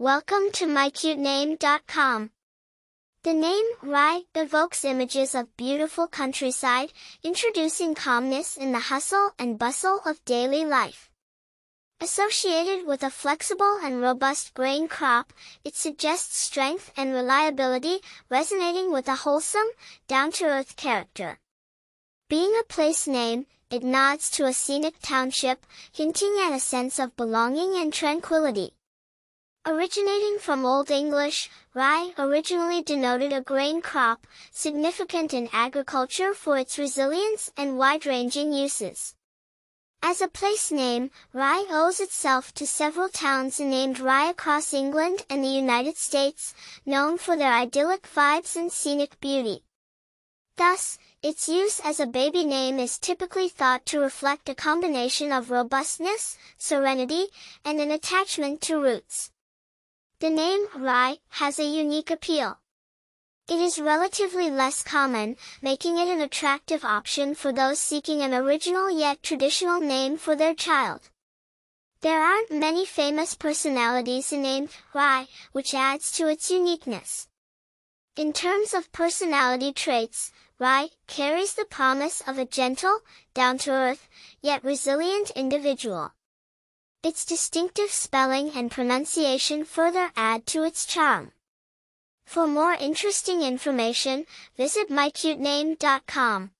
Welcome to mycutename.com. The name Rye evokes images of beautiful countryside, introducing calmness in the hustle and bustle of daily life. Associated with a flexible and robust grain crop, it suggests strength and reliability, resonating with a wholesome, down-to-earth character. Being a place name, it nods to a scenic township, hinting at a sense of belonging and tranquility. Originating from Old English, rye originally denoted a grain crop, significant in agriculture for its resilience and wide-ranging uses. As a place name, Rye owes itself to several towns named Rye across England and the United States, known for their idyllic vibes and scenic beauty. Thus, its use as a baby name is typically thought to reflect a combination of robustness, serenity, and an attachment to roots. The name Rye has a unique appeal. It is relatively less common, making it an attractive option for those seeking an original yet traditional name for their child. There aren't many famous personalities named Rye, which adds to its uniqueness. In terms of personality traits, Rye carries the promise of a gentle, down-to-earth, yet resilient individual. Its distinctive spelling and pronunciation further add to its charm. For more interesting information, visit mycutename.com.